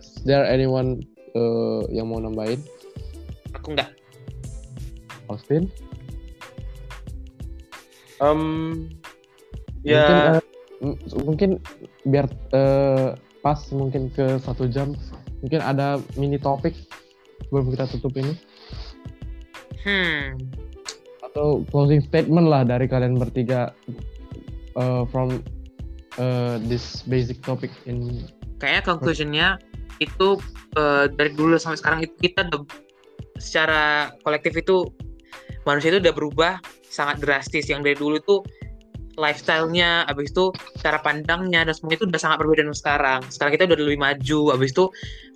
is there anyone uh, yang mau nambahin? Aku enggak Austin? Um ya. Mungkin, uh, mungkin biar uh, pas mungkin ke satu jam mungkin ada mini topik sebelum kita tutup ini. Hmm. Atau closing statement lah dari kalian bertiga uh, from uh, this basic topic in kayaknya conclusionnya itu uh, dari dulu sampai sekarang itu kita udah secara kolektif itu manusia itu udah berubah sangat drastis yang dari dulu tuh lifestyle-nya, abis itu cara pandangnya dan semuanya itu udah sangat berbeda dengan sekarang. Sekarang kita udah lebih maju, abis itu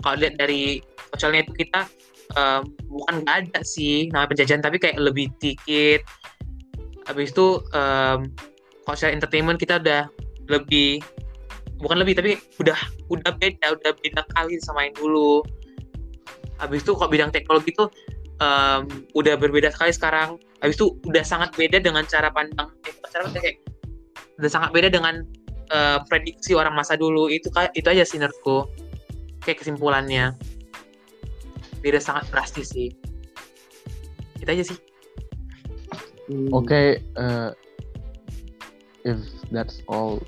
kalau lihat dari sosialnya itu kita um, bukan nggak ada sih nama penjajahan tapi kayak lebih dikit. Abis itu um, secara entertainment kita udah lebih bukan lebih tapi udah udah beda, udah beda kali sama yang dulu habis itu kok bidang teknologi itu um, udah berbeda sekali sekarang. Habis itu udah sangat beda dengan cara pandang eh, cara kayak udah sangat beda dengan uh, prediksi orang masa dulu. Itu itu aja sih menurutku. Kayak kesimpulannya. Beda sangat drastis sih. Itu aja sih. Hmm. oke okay, uh, if that's all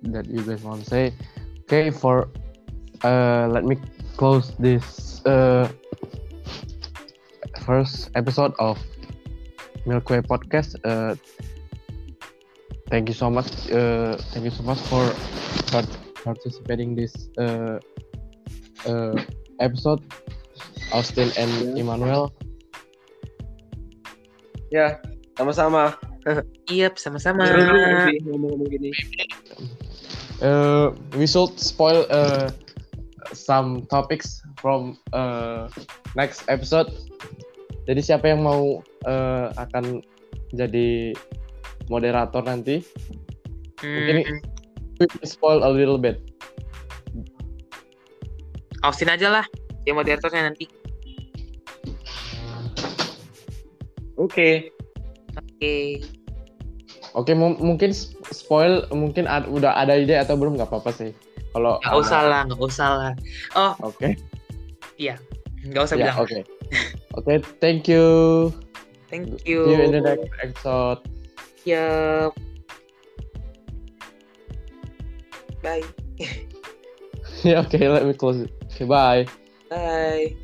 that you guys want to say. Okay for uh, let me close this uh, first episode of Milkway Podcast. Uh, thank you so much. Uh, thank you so much for participating this uh, uh, episode Austin and Emmanuel. Ya, sama-sama. Iya, sama-sama. Seru juga sih ngomong-ngomong gini. Uh, we should spoil uh, some topics from uh, next episode. Jadi siapa yang mau uh, akan jadi moderator nanti? Mungkin Hmm, we can spoil a little bit. Austin aja lah yang moderatornya nanti. Oke. Oke. Oke, mu- mungkin sp- spoil mungkin ad- udah ada ide atau belum nggak apa-apa sih. Kalau Nggak usah lah, nggak usah lah. Oh, Oke. nggak usah Ya, bilang. oke. Oke, thank you. Thank See you in the you. next episode. Yup. Bye. yeah, okay, let me close it. Okay, bye. Bye.